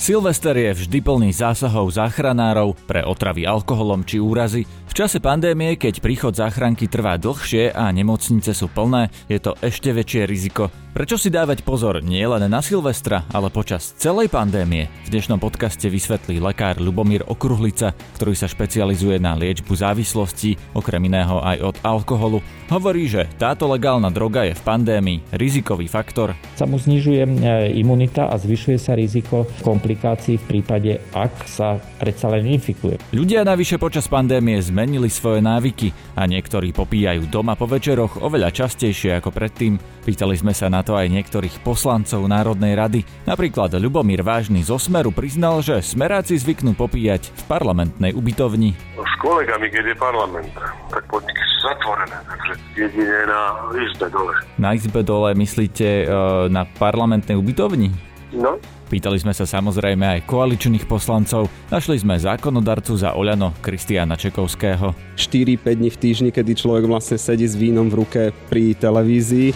Silvester je vždy plný zásahov záchranárov pre otravy alkoholom či úrazy. V čase pandémie, keď príchod záchranky trvá dlhšie a nemocnice sú plné, je to ešte väčšie riziko. Prečo si dávať pozor nie len na Silvestra, ale počas celej pandémie? V dnešnom podcaste vysvetlí lekár Lubomír Okruhlica, ktorý sa špecializuje na liečbu závislosti, okrem iného aj od alkoholu. Hovorí, že táto legálna droga je v pandémii rizikový faktor. Sa mu znižuje e, imunita a zvyšuje sa riziko komplikácií v prípade, ak sa predsa len infikuje. Ľudia navyše počas pandémie zmenili svoje návyky a niektorí popíjajú doma po večeroch oveľa častejšie ako predtým. Pýtali sme sa na to aj niektorých poslancov Národnej rady. Napríklad Ľubomír Vážny zo Smeru priznal, že smeráci zvyknú popíjať v parlamentnej ubytovni. S kolegami, keď je parlament, tak podniky sú zatvorené, takže jedine na izbe dole. Na izbe dole myslíte e, na parlamentnej ubytovni? No, Pýtali sme sa samozrejme aj koaličných poslancov. Našli sme zákonodarcu za Oľano Kristiana Čekovského. 4-5 dní v týždni, kedy človek vlastne sedí s vínom v ruke pri televízii.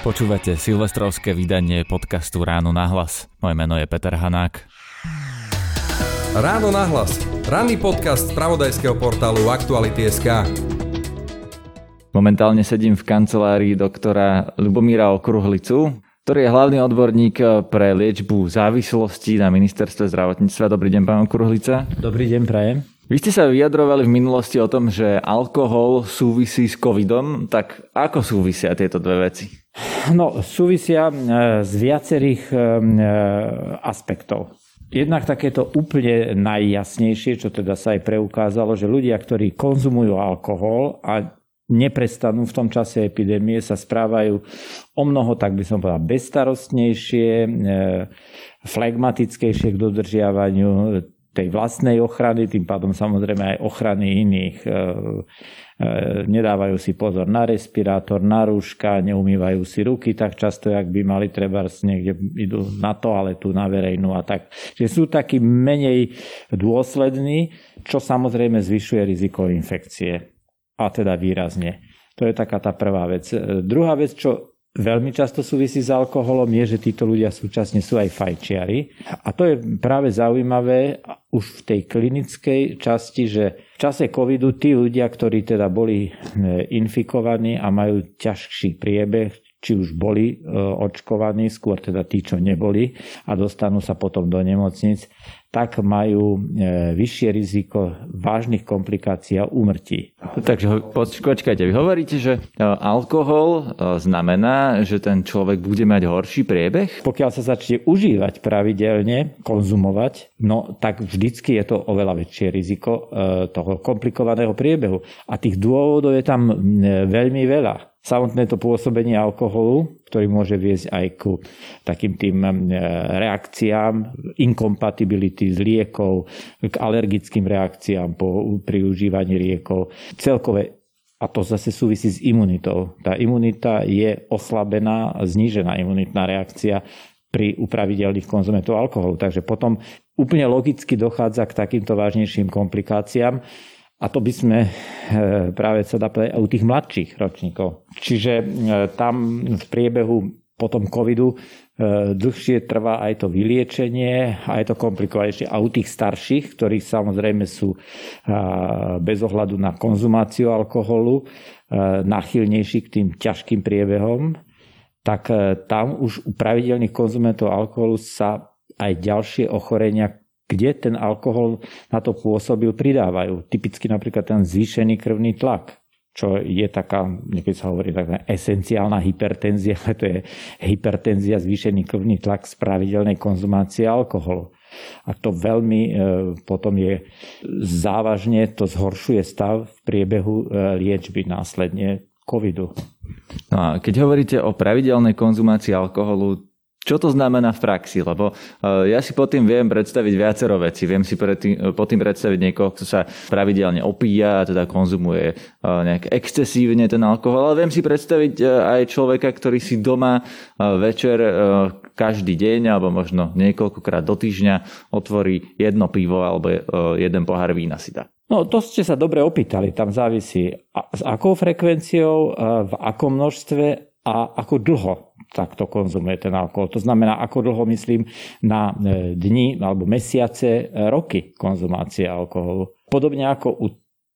Počúvate silvestrovské vydanie podcastu Ráno na hlas. Moje meno je Peter Hanák. Ráno na hlas. Ranný podcast z pravodajského portálu Aktuality.sk. Momentálne sedím v kancelárii doktora Lubomíra Okruhlicu, ktorý je hlavný odborník pre liečbu závislosti na ministerstve zdravotníctva. Dobrý deň, pán Okruhlica. Dobrý deň, prajem. Vy ste sa vyjadrovali v minulosti o tom, že alkohol súvisí s covidom, tak ako súvisia tieto dve veci? No, súvisia e, z viacerých e, e, aspektov. Jednak takéto úplne najjasnejšie, čo teda sa aj preukázalo, že ľudia, ktorí konzumujú alkohol a neprestanú v tom čase epidémie, sa správajú o mnoho, tak by som povedal, bezstarostnejšie, flegmatickejšie k dodržiavaniu tej vlastnej ochrany, tým pádom samozrejme aj ochrany iných. E, e, nedávajú si pozor na respirátor, na rúška, neumývajú si ruky tak často, jak by mali, treba niekde idú na toaletu, na verejnú a tak. Čiže sú takí menej dôslední, čo samozrejme zvyšuje riziko infekcie. A teda výrazne. To je taká tá prvá vec. E, druhá vec, čo veľmi často súvisí s alkoholom, je, že títo ľudia súčasne sú aj fajčiari. A to je práve zaujímavé už v tej klinickej časti, že v čase covidu tí ľudia, ktorí teda boli e, infikovaní a majú ťažší priebeh, či už boli e, očkovaní, skôr teda tí, čo neboli a dostanú sa potom do nemocnic, tak majú e, vyššie riziko vážnych komplikácií a úmrtí. Takže počkajte, vy hovoríte, že e, alkohol znamená, že ten človek bude mať horší priebeh? Pokiaľ sa začne užívať pravidelne, konzumovať, no tak vždycky je to oveľa väčšie riziko toho komplikovaného priebehu. A tých dôvodov je tam veľmi veľa samotné to pôsobenie alkoholu, ktorý môže viesť aj ku takým tým e, reakciám, inkompatibility z liekov, k alergickým reakciám po, pri užívaní liekov. Celkové a to zase súvisí s imunitou. Tá imunita je oslabená, znížená imunitná reakcia pri upravidelných konzumentov alkoholu. Takže potom úplne logicky dochádza k takýmto vážnejším komplikáciám. A to by sme e, práve sa dá povedať u tých mladších ročníkov. Čiže e, tam v priebehu potom covidu e, dlhšie trvá aj to vyliečenie, aj to komplikovanejšie. A u tých starších, ktorí samozrejme sú bez ohľadu na konzumáciu alkoholu, nachylnejší k tým ťažkým priebehom, tak tam už u pravidelných konzumentov alkoholu sa aj ďalšie ochorenia kde ten alkohol na to pôsobil, pridávajú. Typicky napríklad ten zvýšený krvný tlak, čo je taká, niekedy sa hovorí taká esenciálna hypertenzia, ale to je hypertenzia, zvýšený krvný tlak z pravidelnej konzumácie alkoholu. A to veľmi e, potom je závažne, to zhoršuje stav v priebehu e, liečby následne covidu. No a keď hovoríte o pravidelnej konzumácii alkoholu, čo to znamená v praxi? Lebo eh, ja si pod tým viem predstaviť viacero veci. Viem si tým, pod tým predstaviť niekoho, kto sa pravidelne opíja teda konzumuje eh, nejak excesívne ten alkohol, ale viem si predstaviť aj človeka, ktorý si doma večer každý deň alebo možno niekoľkokrát do týždňa otvorí jedno pivo alebo jeden pohár vína si dá. No, to ste sa dobre opýtali. Tam závisí s akou frekvenciou, v akom množstve a ako dlho takto konzumuje ten alkohol. To znamená, ako dlho myslím na e, dni alebo mesiace, e, roky konzumácie alkoholu. Podobne ako u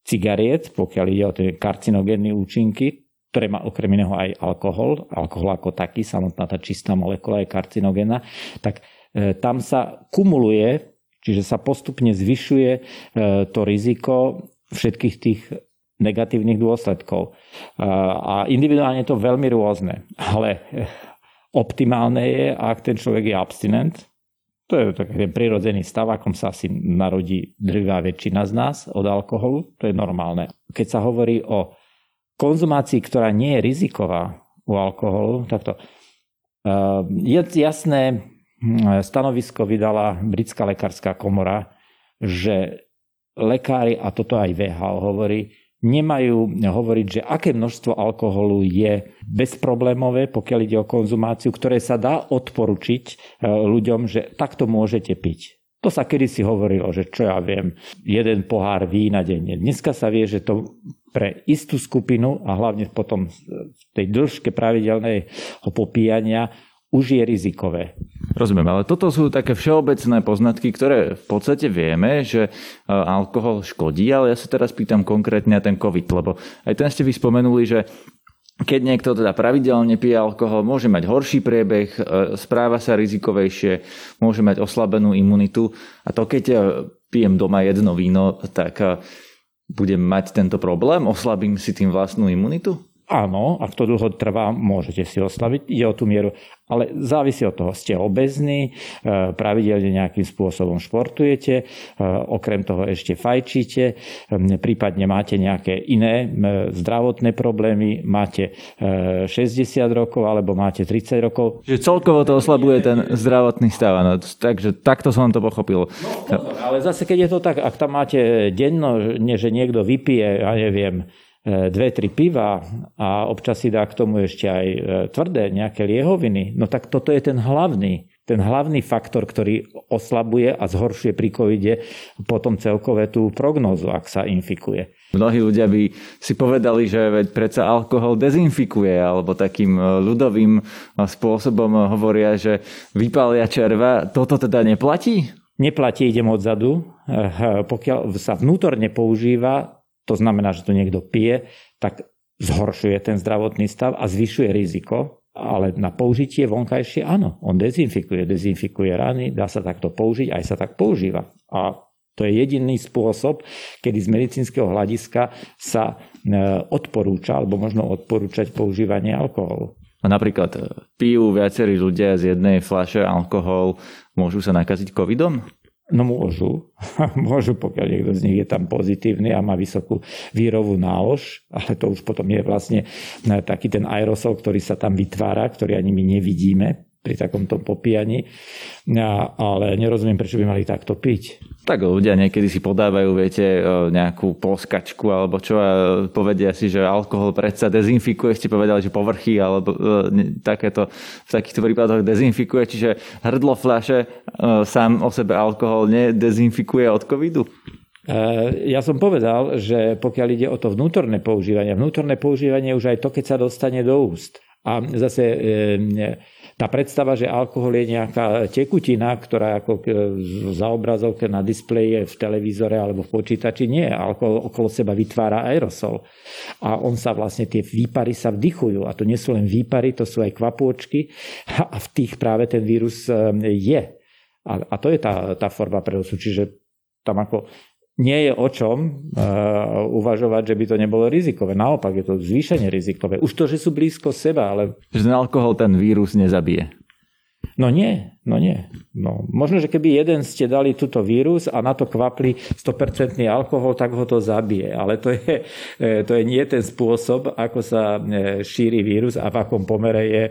cigariet, pokiaľ ide o tie karcinogénne účinky, ktoré má okrem iného aj alkohol, alkohol ako taký, samotná tá čistá molekula je karcinogénna, tak e, tam sa kumuluje, čiže sa postupne zvyšuje to riziko všetkých tých negatívnych dôsledkov. A individuálne je to veľmi rôzne, ale optimálne je, ak ten človek je abstinent, to je taký prirodzený stav, akom sa asi narodí drvá väčšina z nás od alkoholu, to je normálne. Keď sa hovorí o konzumácii, ktorá nie je riziková u alkoholu, takto je jasné, stanovisko vydala britská lekárska komora, že lekári, a toto aj VHO hovorí, nemajú hovoriť, že aké množstvo alkoholu je bezproblémové, pokiaľ ide o konzumáciu, ktoré sa dá odporučiť e, ľuďom, že takto môžete piť. To sa kedysi hovorilo, že čo ja viem, jeden pohár vína denne. Dneska sa vie, že to pre istú skupinu a hlavne potom v tej dĺžke pravidelného popíjania už je rizikové. Rozumiem, ale toto sú také všeobecné poznatky, ktoré v podstate vieme, že e, alkohol škodí, ale ja sa teraz pýtam konkrétne na ten COVID, lebo aj ten ste vy spomenuli, že keď niekto teda pravidelne pije alkohol, môže mať horší priebeh, e, správa sa rizikovejšie, môže mať oslabenú imunitu a to keď e, pijem doma jedno víno, tak budem mať tento problém, oslabím si tým vlastnú imunitu? Áno, ak to dlho trvá, môžete si oslaviť, ide o tú mieru, ale závisí od toho, ste obezní, e, pravidelne nejakým spôsobom športujete, e, okrem toho ešte fajčíte, e, prípadne máte nejaké iné zdravotné problémy, máte 60 rokov alebo máte 30 rokov. Že celkovo to oslabuje ten zdravotný stav, no, takže takto som to pochopil. No, ale zase keď je to tak, ak tam máte denno, že niekto vypije, ja neviem, E, dve, tri piva a občas si dá k tomu ešte aj e, tvrdé nejaké liehoviny, no tak toto je ten hlavný, ten hlavný faktor, ktorý oslabuje a zhoršuje pri covide potom celkové tú prognózu, ak sa infikuje. Mnohí ľudia by si povedali, že veď predsa alkohol dezinfikuje, alebo takým e, ľudovým spôsobom hovoria, že vypália červa. Toto teda neplatí? Neplatí, idem odzadu. Pokiaľ sa vnútorne používa, to znamená, že to niekto pije, tak zhoršuje ten zdravotný stav a zvyšuje riziko, ale na použitie vonkajšie áno, on dezinfikuje, dezinfikuje rany, dá sa takto použiť, aj sa tak používa. A to je jediný spôsob, kedy z medicínskeho hľadiska sa e, odporúča, alebo možno odporúčať používanie alkoholu. A napríklad e, pijú viacerí ľudia z jednej fľaše alkohol, môžu sa nakaziť covidom? No môžu. môžu, pokiaľ niekto z nich je tam pozitívny a má vysokú vírovú nálož, ale to už potom je vlastne eh, taký ten aerosol, ktorý sa tam vytvára, ktorý ani my nevidíme pri takomto popíjaní, ale nerozumiem, prečo by mali takto piť. Tak ľudia niekedy si podávajú, viete, e, nejakú poskačku alebo čo a povedia si, že alkohol predsa dezinfikuje, ste povedali, že povrchy alebo e, takéto, v takýchto prípadoch dezinfikuje, čiže hrdlo fľaše e, sám o sebe alkohol nedezinfikuje od covidu? Ja som povedal, že pokiaľ ide o to vnútorné používanie, vnútorné používanie už aj to, keď sa dostane do úst. A zase tá predstava, že alkohol je nejaká tekutina, ktorá ako za obrazovke na displeji v televízore alebo v počítači, nie. Alkohol okolo seba vytvára aerosol. A on sa vlastne, tie výpary sa vdychujú. A to nie sú len výpary, to sú aj kvapôčky. A v tých práve ten vírus e, je. A, a to je tá, tá forma prenosu. Čiže tam ako nie je o čom uh, uvažovať, že by to nebolo rizikové. Naopak je to zvýšenie rizikové. Už to, že sú blízko seba, ale... Že ten alkohol ten vírus nezabije. No nie, no nie. No, možno, že keby jeden ste dali túto vírus a na to kvapli 100% alkohol, tak ho to zabije. Ale to je, e, to je nie ten spôsob, ako sa e, šíri vírus a v akom pomere je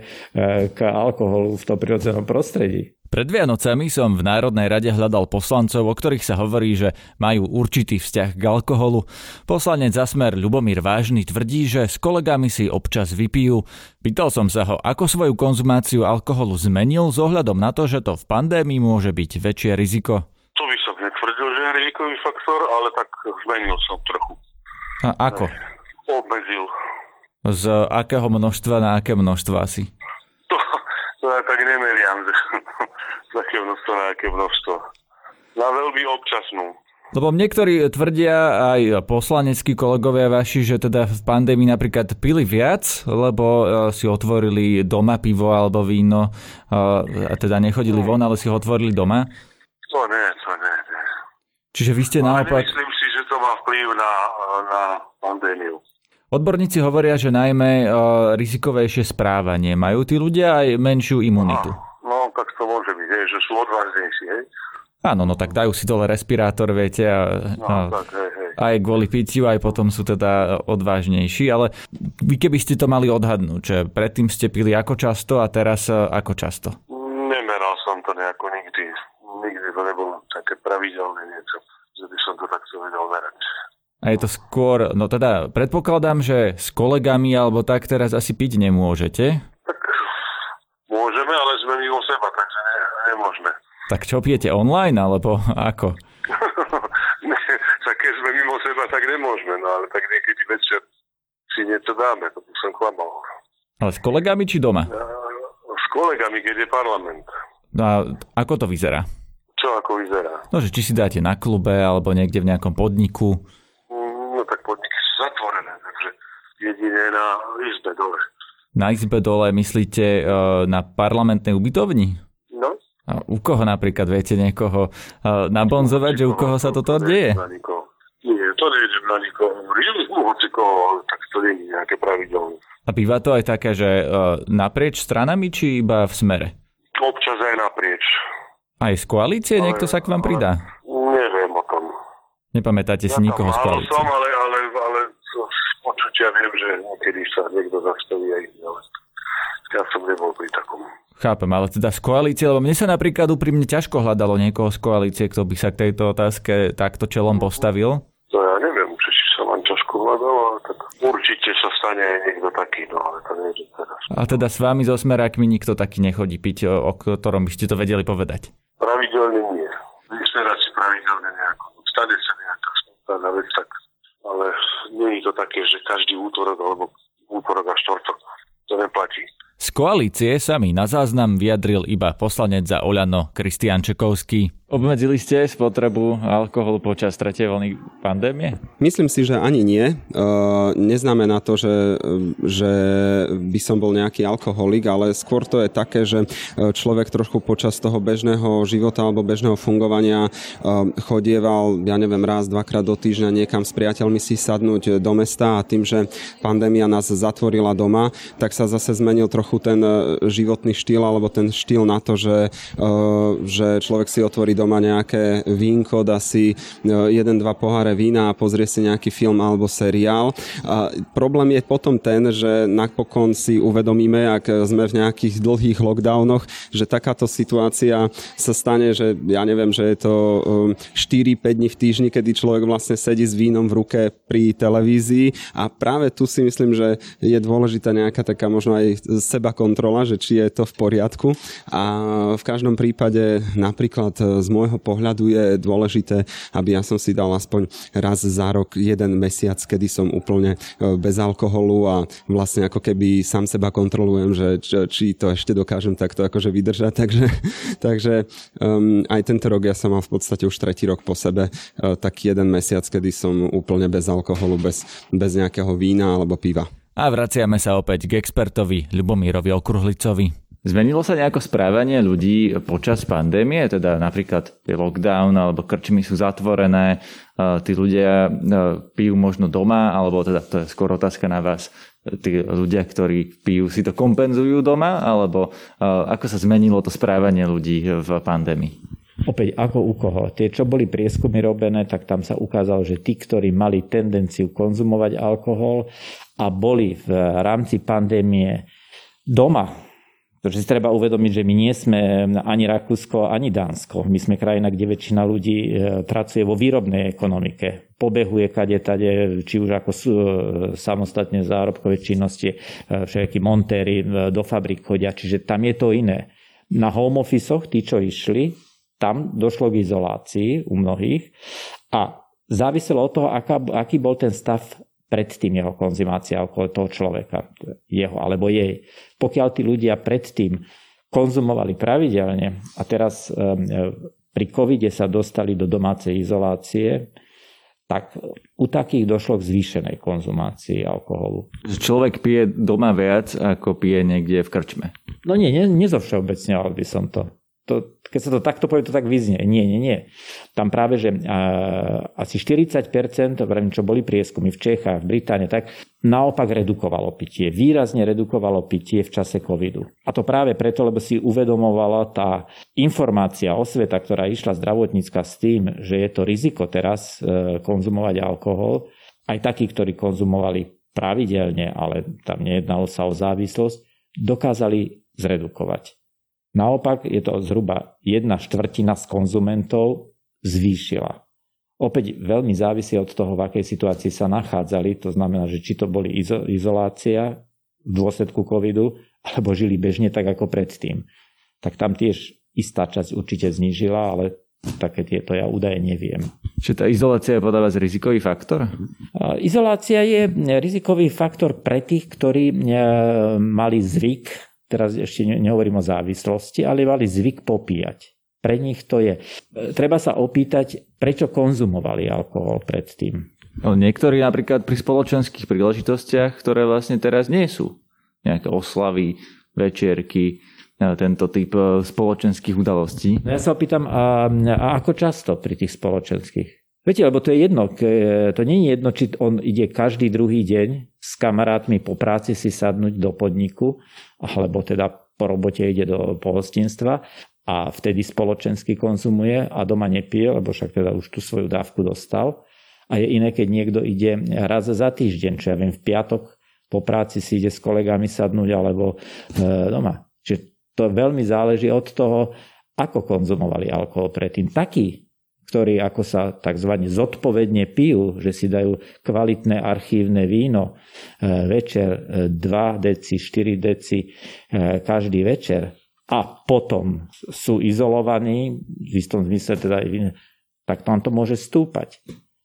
k alkoholu v tom prirodzenom prostredí. Pred Vianocami som v Národnej rade hľadal poslancov, o ktorých sa hovorí, že majú určitý vzťah k alkoholu. Poslanec za smer Ľubomír Vážny tvrdí, že s kolegami si občas vypijú. Pýtal som sa ho, ako svoju konzumáciu alkoholu zmenil s ohľadom na to, že to v pandémii môže byť väčšie riziko. To by som netvrdil, že je rizikový faktor, ale tak zmenil som trochu. A ako? Obmedzil. Z akého množstva na aké množstvo asi? To tak nemeriam také množstvo na aké množstvo. Na veľmi občasnú. Lebo niektorí tvrdia, aj poslaneckí kolegovia vaši, že teda v pandémii napríklad pili viac, lebo e, si otvorili doma pivo alebo víno, e, a teda nechodili von, ale si ho otvorili doma. To nie, to nie, nie. Čiže vy ste naopak... Myslím si, že to má vplyv na, na pandémiu. Odborníci hovoria, že najmä uh, rizikovejšie správanie. Majú tí ľudia aj menšiu imunitu? No, no tak to môže byť, že sú odvážnejší, hej. Áno, no tak dajú si dole respirátor, viete, a, No, a tak, hej, hej. aj kvôli pitiu, aj potom sú teda odvážnejší, ale vy keby ste to mali odhadnúť, že predtým ste pili ako často a teraz uh, ako často? Nemeral som to nejako nikdy. Nikdy to nebolo také pravidelné niečo, že by som to takto vedel merať. A je to skôr, no teda predpokladám, že s kolegami alebo tak teraz asi piť nemôžete. Tak môžeme, ale sme mimo seba, takže ne, nemôžeme. Tak čo pijete online alebo ako? tak keď sme mimo seba, tak nemôžeme, no ale tak niekedy večer si niečo dáme, to som klamal. Ale s kolegami či doma? S kolegami, keď je parlament. No a ako to vyzerá? Čo ako vyzerá? No, že či si dáte na klube alebo niekde v nejakom podniku. Mm, No tak podniky sú zatvorené, takže jedine na izbe dole. Na izbe dole myslíte e, na parlamentnej ubytovni? No? A u koho napríklad viete niekoho e, nabonzovať, že u koho sa toto deje? Na nikoho. Nie, to nejdem na nikoho. Hovoriť u hoci koho, ale tak to nie je nejaké pravidelné. A býva to aj také, že e, naprieč stranami či iba v smere? Občas aj naprieč. Aj z koalície niekto sa k vám pridá? Neviem o tom. Nepamätáte si Ja tam nikoho z koalície? som, ale, ale, ale počutia viem, že niekedy sa niekto zastaví aj ale ja som nebol pri takom. Chápem, ale teda z koalície, lebo mne sa napríklad úprimne ťažko hľadalo niekoho z koalície, kto by sa k tejto otázke takto čelom postavil. To ja neviem, či sa vám ťažko hľadalo, ale tak určite sa stane aj niekto taký, no ale to je teraz. A teda s vami so smerákmi nikto taký nechodí piť, o, o ktorom by ste to vedeli povedať. Pravidelne nie. Vyzerá si pravidelne nejako. Stane sa nejaká spontánna vec, tak, ale nie je to také, že každý útorok alebo útorok a štvrtok. To neplatí. Z koalície sa mi na záznam vyjadril iba poslanec za Oľano Kristian Čekovský. Obmedzili ste spotrebu alkoholu počas tretej vlny pandémie? Myslím si, že ani nie. E, neznamená to, že, že by som bol nejaký alkoholik, ale skôr to je také, že človek trošku počas toho bežného života alebo bežného fungovania e, chodieval, ja neviem, raz, dvakrát do týždňa niekam s priateľmi si sadnúť do mesta a tým, že pandémia nás zatvorila doma, tak sa zase zmenil trochu ten e, životný štýl alebo ten štýl na to, že, e, že človek si otvorí doma nejaké vínko, dá si e, jeden, dva poháre vína a pozrie si nejaký film alebo seriál. A problém je potom ten, že napokon si uvedomíme, ak sme v nejakých dlhých lockdownoch, že takáto situácia sa stane, že ja neviem, že je to 4-5 dní v týždni, kedy človek vlastne sedí s vínom v ruke pri televízii a práve tu si myslím, že je dôležitá nejaká taká možno aj seba kontrola, že či je to v poriadku a v každom prípade napríklad z môjho pohľadu je dôležité, aby ja som si dal aspoň raz za rok jeden mesiac, kedy som úplne bez alkoholu a vlastne ako keby sám seba kontrolujem, že či to ešte dokážem takto akože vydržať. Takže, takže um, aj tento rok ja som mal v podstate už tretí rok po sebe uh, taký jeden mesiac, kedy som úplne bez alkoholu, bez, bez nejakého vína alebo piva. A vraciame sa opäť k expertovi Ľubomírovi Okruhlicovi. Zmenilo sa nejako správanie ľudí počas pandémie, teda napríklad je lockdown alebo krčmy sú zatvorené, tí ľudia pijú možno doma, alebo teda to je skôr otázka na vás, tí ľudia, ktorí pijú, si to kompenzujú doma, alebo ako sa zmenilo to správanie ľudí v pandémii? Opäť ako u koho. Tie, čo boli prieskumy robené, tak tam sa ukázalo, že tí, ktorí mali tendenciu konzumovať alkohol a boli v rámci pandémie doma, pretože si treba uvedomiť, že my nie sme ani Rakúsko, ani Dánsko. My sme krajina, kde väčšina ľudí pracuje vo výrobnej ekonomike. Pobehuje kade tade, či už ako sú samostatne zárobkové činnosti, všetky montéry do fabrik chodia, čiže tam je to iné. Na home office tí, čo išli, tam došlo k izolácii u mnohých a záviselo od toho, aká, aký bol ten stav predtým jeho konzumácia okolo toho človeka, jeho alebo jej. Pokiaľ tí ľudia predtým konzumovali pravidelne a teraz pri covide sa dostali do domácej izolácie, tak u takých došlo k zvýšenej konzumácii alkoholu. Človek pije doma viac, ako pije niekde v krčme. No nie, ne, nezovšeobecňoval by som to to, keď sa to takto povie, to tak vyznie. Nie, nie, nie. Tam práve, že asi 40%, čo boli prieskumy v Čechách, v Británii, tak naopak redukovalo pitie. Výrazne redukovalo pitie v čase covidu. A to práve preto, lebo si uvedomovala tá informácia, osveta, ktorá išla zdravotnícka s tým, že je to riziko teraz e, konzumovať alkohol, aj takí, ktorí konzumovali pravidelne, ale tam nejednalo sa o závislosť, dokázali zredukovať. Naopak je to zhruba jedna štvrtina z konzumentov zvýšila. Opäť veľmi závisí od toho, v akej situácii sa nachádzali. To znamená, že či to boli izolácia v dôsledku covidu, alebo žili bežne tak ako predtým. Tak tam tiež istá časť určite znížila, ale také tieto ja údaje neviem. Čiže tá izolácia je podľa vás rizikový faktor? Izolácia je rizikový faktor pre tých, ktorí e, mali zvyk teraz ešte nehovorím o závislosti, ale mali zvyk popíjať. Pre nich to je. Treba sa opýtať, prečo konzumovali alkohol predtým. No, niektorí napríklad pri spoločenských príležitostiach, ktoré vlastne teraz nie sú nejaké oslavy, večierky, e, tento typ e, spoločenských udalostí. No ja sa opýtam, a, a ako často pri tých spoločenských? Viete, lebo to je jedno, to nie je jedno, či on ide každý druhý deň s kamarátmi po práci si sadnúť do podniku, alebo teda po robote ide do pohostinstva a vtedy spoločensky konzumuje a doma nepije, lebo však teda už tú svoju dávku dostal. A je iné, keď niekto ide raz za týždeň, čo ja viem, v piatok po práci si ide s kolegami sadnúť alebo e, doma. Čiže to veľmi záleží od toho, ako konzumovali alkohol predtým. Takí ktorí ako sa tzv. zodpovedne pijú, že si dajú kvalitné archívne víno e, večer 2 e, deci, 4 deci e, každý večer a potom sú izolovaní, v istom zmysle teda, tak tam to môže stúpať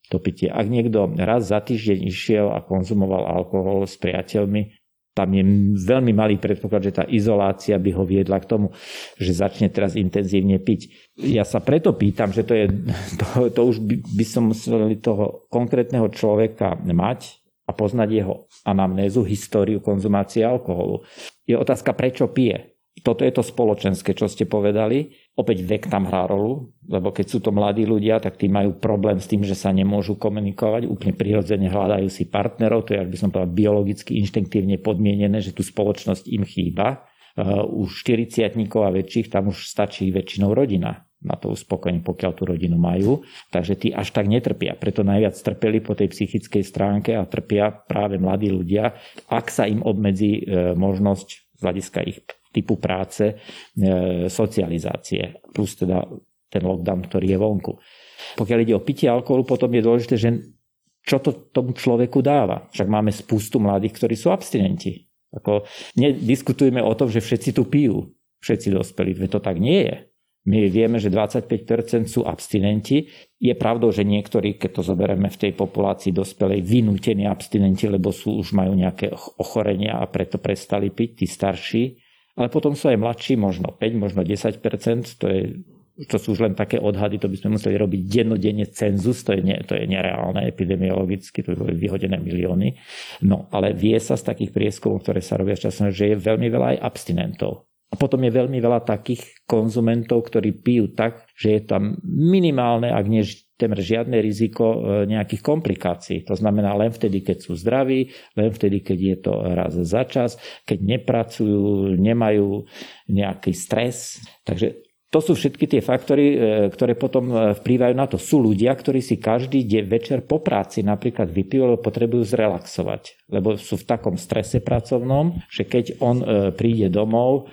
to pitie. Ak niekto raz za týždeň išiel a konzumoval alkohol s priateľmi, tam je veľmi malý predpoklad, že tá izolácia by ho viedla k tomu, že začne teraz intenzívne piť. Ja sa preto pýtam, že to, je, to, to už by, by som musel toho konkrétneho človeka mať a poznať jeho anamnézu, históriu konzumácie alkoholu. Je otázka, prečo pije. Toto je to spoločenské, čo ste povedali. Opäť vek tam hrá rolu, lebo keď sú to mladí ľudia, tak tí majú problém s tým, že sa nemôžu komunikovať. Úplne prirodzene hľadajú si partnerov, to je, ak by som povedal, biologicky, inštinktívne podmienené, že tú spoločnosť im chýba. Uh, u 40 a väčších tam už stačí väčšinou rodina na to uspokojenie, pokiaľ tú rodinu majú. Takže tí až tak netrpia. Preto najviac trpeli po tej psychickej stránke a trpia práve mladí ľudia, ak sa im obmedzí e, možnosť z hľadiska ich typu práce, e, socializácie, plus teda ten lockdown, ktorý je vonku. Pokiaľ ide o pitie alkoholu, potom je dôležité, že čo to tomu človeku dáva. Však máme spustu mladých, ktorí sú abstinenti. Ako, nediskutujeme o tom, že všetci tu pijú, všetci dospelí, veď to tak nie je. My vieme, že 25% sú abstinenti. Je pravdou, že niektorí, keď to zoberieme v tej populácii dospelej, vynútení abstinenti, lebo sú, už majú nejaké ochorenia a preto prestali piť, tí starší ale potom sú aj mladší, možno 5, možno 10 to je to sú už len také odhady, to by sme museli robiť dennodenne cenzus, to je, nie, to je nereálne epidemiologicky, to boli vyhodené milióny. No, ale vie sa z takých prieskumov, ktoré sa robia časom, že je veľmi veľa aj abstinentov. A potom je veľmi veľa takých konzumentov, ktorí pijú tak, že je tam minimálne, ak nie temer žiadne riziko e, nejakých komplikácií. To znamená len vtedy, keď sú zdraví, len vtedy, keď je to raz za čas, keď nepracujú, nemajú nejaký stres. Takže to sú všetky tie faktory, e, ktoré potom e, vplývajú na to. Sú ľudia, ktorí si každý deň večer po práci napríklad vypijú, lebo potrebujú zrelaxovať. Lebo sú v takom strese pracovnom, že keď on e, príde domov,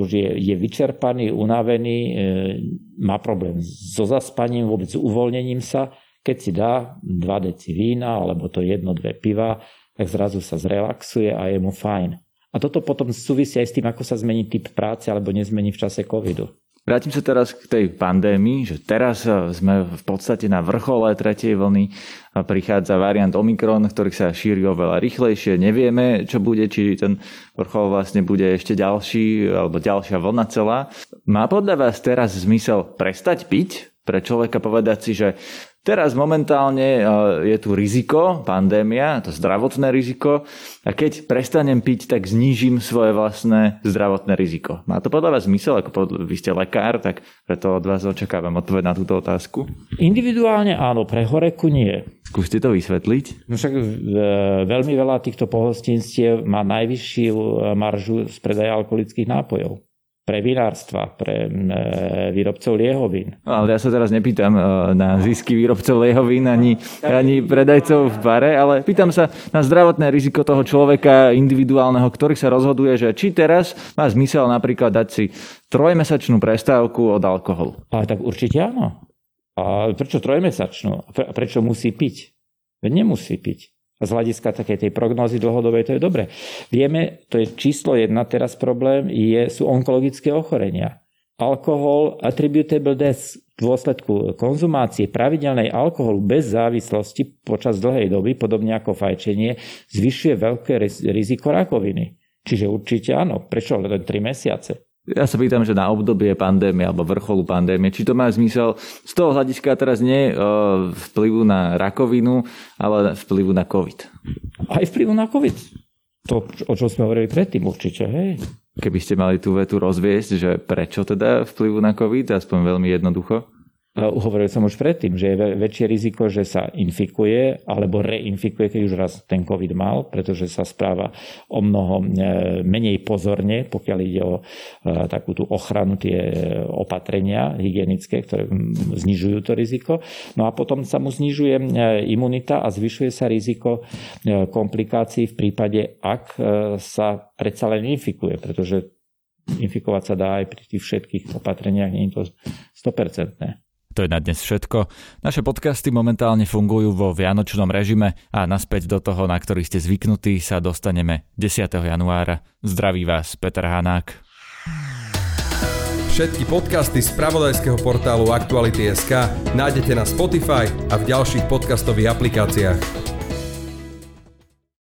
už je, je vyčerpaný, unavený, má problém so zaspaním, vôbec s uvoľnením sa. Keď si dá 2 deci vína, alebo to jedno, dve piva, tak zrazu sa zrelaxuje a je mu fajn. A toto potom súvisí aj s tým, ako sa zmení typ práce alebo nezmení v čase covidu. Vrátim sa teraz k tej pandémii, že teraz e, sme v podstate na vrchole tretej vlny a prichádza variant Omikron, ktorý sa šíri oveľa rýchlejšie. Nevieme, čo bude, či ten vrchol vlastne bude ešte ďalší alebo ďalšia vlna celá. Má podľa vás teraz zmysel prestať piť? Pre človeka povedať si, že Teraz momentálne e, je tu riziko, pandémia, to zdravotné riziko a keď prestanem piť, tak znížim svoje vlastné zdravotné riziko. Má to podľa vás zmysel, ako pod, vy ste lekár, tak preto od vás očakávam odpoveď na túto otázku. Individuálne áno, pre horeku nie. Skúste to vysvetliť. No však e, veľmi veľa týchto pohostinstiev má najvyššiu maržu z predaja alkoholických nápojov pre vinárstva, pre e, výrobcov liehovín. Ale ja sa teraz nepýtam e, na zisky výrobcov liehovín ani, ani predajcov v bare, ale pýtam sa na zdravotné riziko toho človeka individuálneho, ktorý sa rozhoduje, že či teraz má zmysel napríklad dať si trojmesačnú prestávku od alkoholu. Ale tak určite áno. A prečo trojmesačnú? Prečo musí piť? Nemusí piť z hľadiska takej tej prognózy dlhodobej to je dobre. Vieme, to je číslo jedna teraz problém, je, sú onkologické ochorenia. Alkohol, attributable death v dôsledku konzumácie pravidelnej alkoholu bez závislosti počas dlhej doby, podobne ako fajčenie, zvyšuje veľké riziko rakoviny. Čiže určite áno. Prečo len 3 mesiace? Ja sa pýtam, že na obdobie pandémie alebo vrcholu pandémie, či to má zmysel z toho hľadiska teraz nie e, vplyvu na rakovinu, ale vplyvu na COVID. Aj vplyvu na COVID. To, o čom sme hovorili predtým určite, hej. Keby ste mali tú vetu rozviesť, že prečo teda vplyvu na COVID, aspoň veľmi jednoducho? Hovoril som už predtým, že je väčšie riziko, že sa infikuje alebo reinfikuje, keď už raz ten COVID mal, pretože sa správa o mnoho e, menej pozorne, pokiaľ ide o e, takú tú ochranu, tie opatrenia hygienické, ktoré znižujú to riziko. No a potom sa mu znižuje e, imunita a zvyšuje sa riziko komplikácií v prípade, ak sa predsa len infikuje, pretože infikovať sa dá aj pri tých všetkých opatreniach, nie je to 100%. To je na dnes všetko. Naše podcasty momentálne fungujú vo vianočnom režime a naspäť do toho, na ktorý ste zvyknutí, sa dostaneme 10. januára. Zdraví vás Peter Hanák. Všetky podcasty z pravodajského portálu Aktuality.sk nájdete na Spotify a v ďalších podcastových aplikáciách.